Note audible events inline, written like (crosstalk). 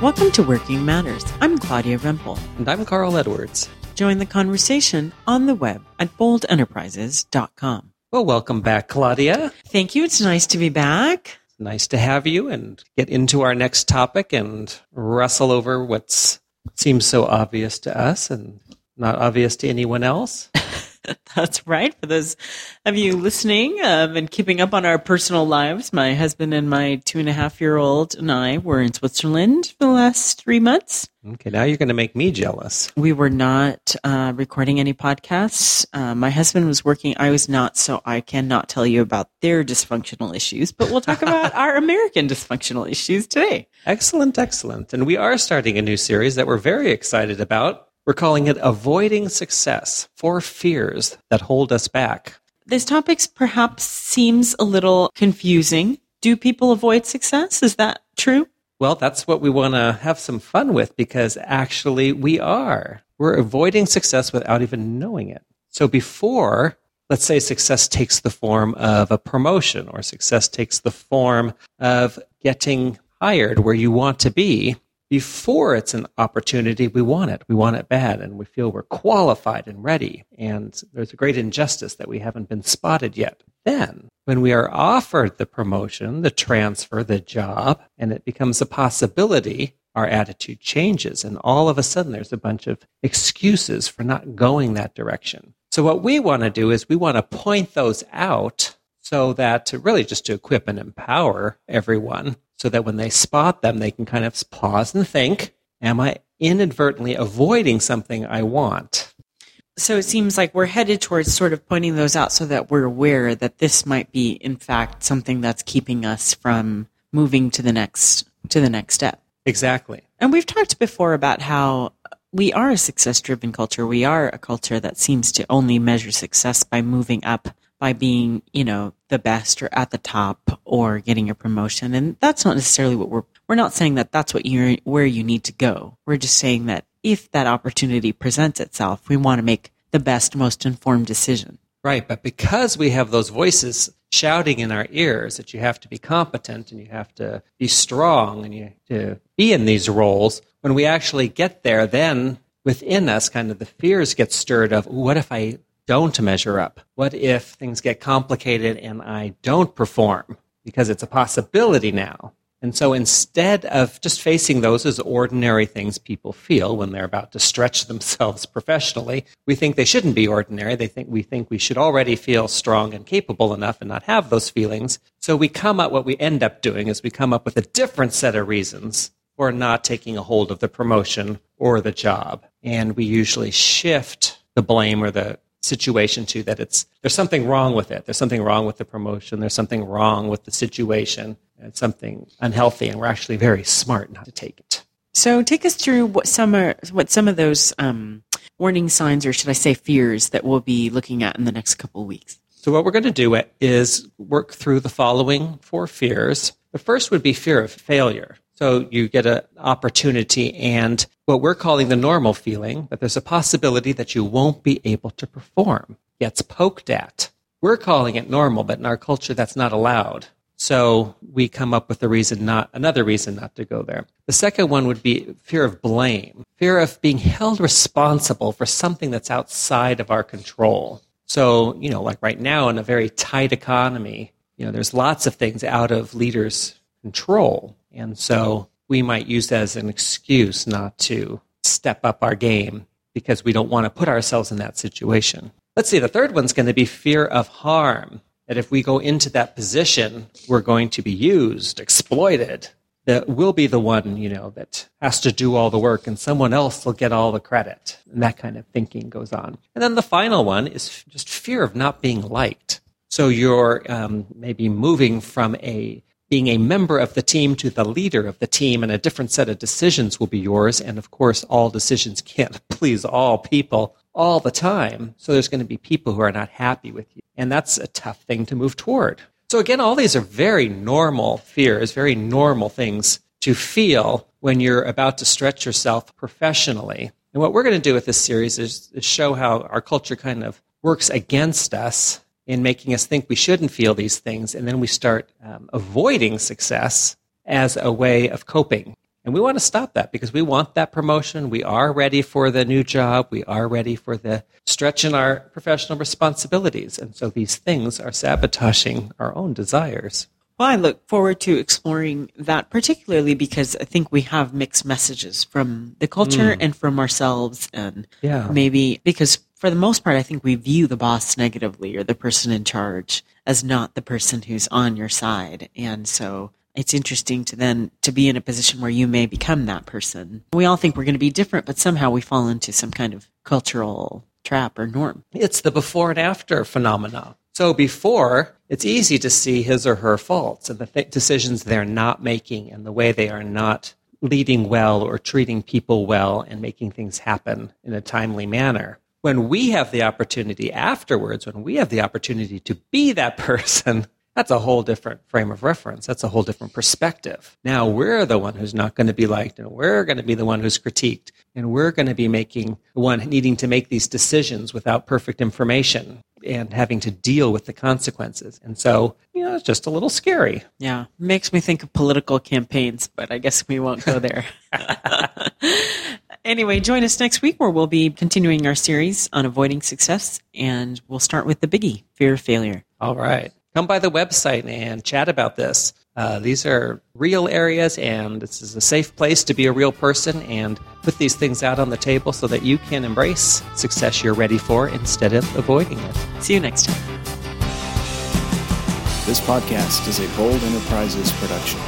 Welcome to Working Matters. I'm Claudia Rempel. And I'm Carl Edwards. Join the conversation on the web at boldenterprises.com. Well, welcome back, Claudia. Thank you. It's nice to be back. Nice to have you and get into our next topic and wrestle over what seems so obvious to us and not obvious to anyone else. (laughs) (laughs) That's right. For those of you listening um, and keeping up on our personal lives, my husband and my two and a half year old and I were in Switzerland for the last three months. Okay, now you're going to make me jealous. We were not uh, recording any podcasts. Uh, my husband was working. I was not, so I cannot tell you about their dysfunctional issues, but we'll talk about (laughs) our American dysfunctional issues today. Excellent, excellent. And we are starting a new series that we're very excited about. We're calling it Avoiding Success Four Fears That Hold Us Back. This topic perhaps seems a little confusing. Do people avoid success? Is that true? Well, that's what we want to have some fun with because actually we are. We're avoiding success without even knowing it. So before, let's say success takes the form of a promotion or success takes the form of getting hired where you want to be, before it's an opportunity, we want it. We want it bad and we feel we're qualified and ready. And there's a great injustice that we haven't been spotted yet. Then, when we are offered the promotion, the transfer, the job, and it becomes a possibility, our attitude changes. And all of a sudden, there's a bunch of excuses for not going that direction. So, what we want to do is we want to point those out so that to really just to equip and empower everyone so that when they spot them, they can kind of pause and think, am I inadvertently avoiding something I want? So it seems like we're headed towards sort of pointing those out so that we're aware that this might be, in fact, something that's keeping us from moving to the next to the next step. Exactly. And we've talked before about how we are a success driven culture. We are a culture that seems to only measure success by moving up by being, you know, the best or at the top or getting a promotion. And that's not necessarily what we're, we're not saying that that's what you're, where you need to go. We're just saying that if that opportunity presents itself, we want to make the best, most informed decision. Right. But because we have those voices shouting in our ears that you have to be competent and you have to be strong and you have to be in these roles, when we actually get there, then within us, kind of the fears get stirred of what if I don't measure up? What if things get complicated and I don't perform? Because it's a possibility now. And so instead of just facing those as ordinary things people feel when they're about to stretch (laughs) themselves professionally, we think they shouldn't be ordinary. They think we think we should already feel strong and capable enough and not have those feelings. So we come up what we end up doing is we come up with a different set of reasons for not taking a hold of the promotion or the job. And we usually shift the blame or the situation to that it's there's something wrong with it. There's something wrong with the promotion. There's something wrong with the situation. It's something unhealthy and we're actually very smart not to take it. So take us through what some are what some of those um, warning signs or should i say fears that we'll be looking at in the next couple of weeks. So what we're going to do is work through the following four fears. The first would be fear of failure so you get an opportunity and what we're calling the normal feeling that there's a possibility that you won't be able to perform gets poked at. We're calling it normal, but in our culture that's not allowed. So we come up with a reason not another reason not to go there. The second one would be fear of blame, fear of being held responsible for something that's outside of our control. So, you know, like right now in a very tight economy, you know, there's lots of things out of leaders' control. And so we might use that as an excuse not to step up our game because we don't want to put ourselves in that situation. Let's see, the third one's going to be fear of harm. That if we go into that position, we're going to be used, exploited. That we'll be the one, you know, that has to do all the work and someone else will get all the credit. And that kind of thinking goes on. And then the final one is just fear of not being liked. So you're um, maybe moving from a being a member of the team to the leader of the team, and a different set of decisions will be yours. And of course, all decisions can't (laughs) please all people all the time. So there's going to be people who are not happy with you. And that's a tough thing to move toward. So again, all these are very normal fears, very normal things to feel when you're about to stretch yourself professionally. And what we're going to do with this series is, is show how our culture kind of works against us in making us think we shouldn't feel these things, and then we start um, avoiding success as a way of coping. And we want to stop that because we want that promotion. We are ready for the new job. We are ready for the stretch in our professional responsibilities. And so these things are sabotaging our own desires. Well, I look forward to exploring that, particularly because I think we have mixed messages from the culture mm. and from ourselves. And yeah. maybe because for the most part, I think we view the boss negatively or the person in charge as not the person who's on your side. And so it's interesting to then to be in a position where you may become that person. We all think we're going to be different, but somehow we fall into some kind of cultural trap or norm. It's the before and after phenomena. So before, it's easy to see his or her faults and the th- decisions they're not making and the way they are not leading well or treating people well and making things happen in a timely manner. When we have the opportunity afterwards, when we have the opportunity to be that (laughs) person, that's a whole different frame of reference. That's a whole different perspective. Now we're the one who's not going to be liked and we're going to be the one who's critiqued and we're going to be making the one needing to make these decisions without perfect information and having to deal with the consequences. And so, you know, it's just a little scary. Yeah. Makes me think of political campaigns, but I guess we won't go there. (laughs) anyway, join us next week where we'll be continuing our series on avoiding success and we'll start with the biggie, fear of failure. All right. Come by the website and chat about this. Uh, these are real areas, and this is a safe place to be a real person and put these things out on the table so that you can embrace success you're ready for instead of avoiding it. See you next time. This podcast is a Bold Enterprises production.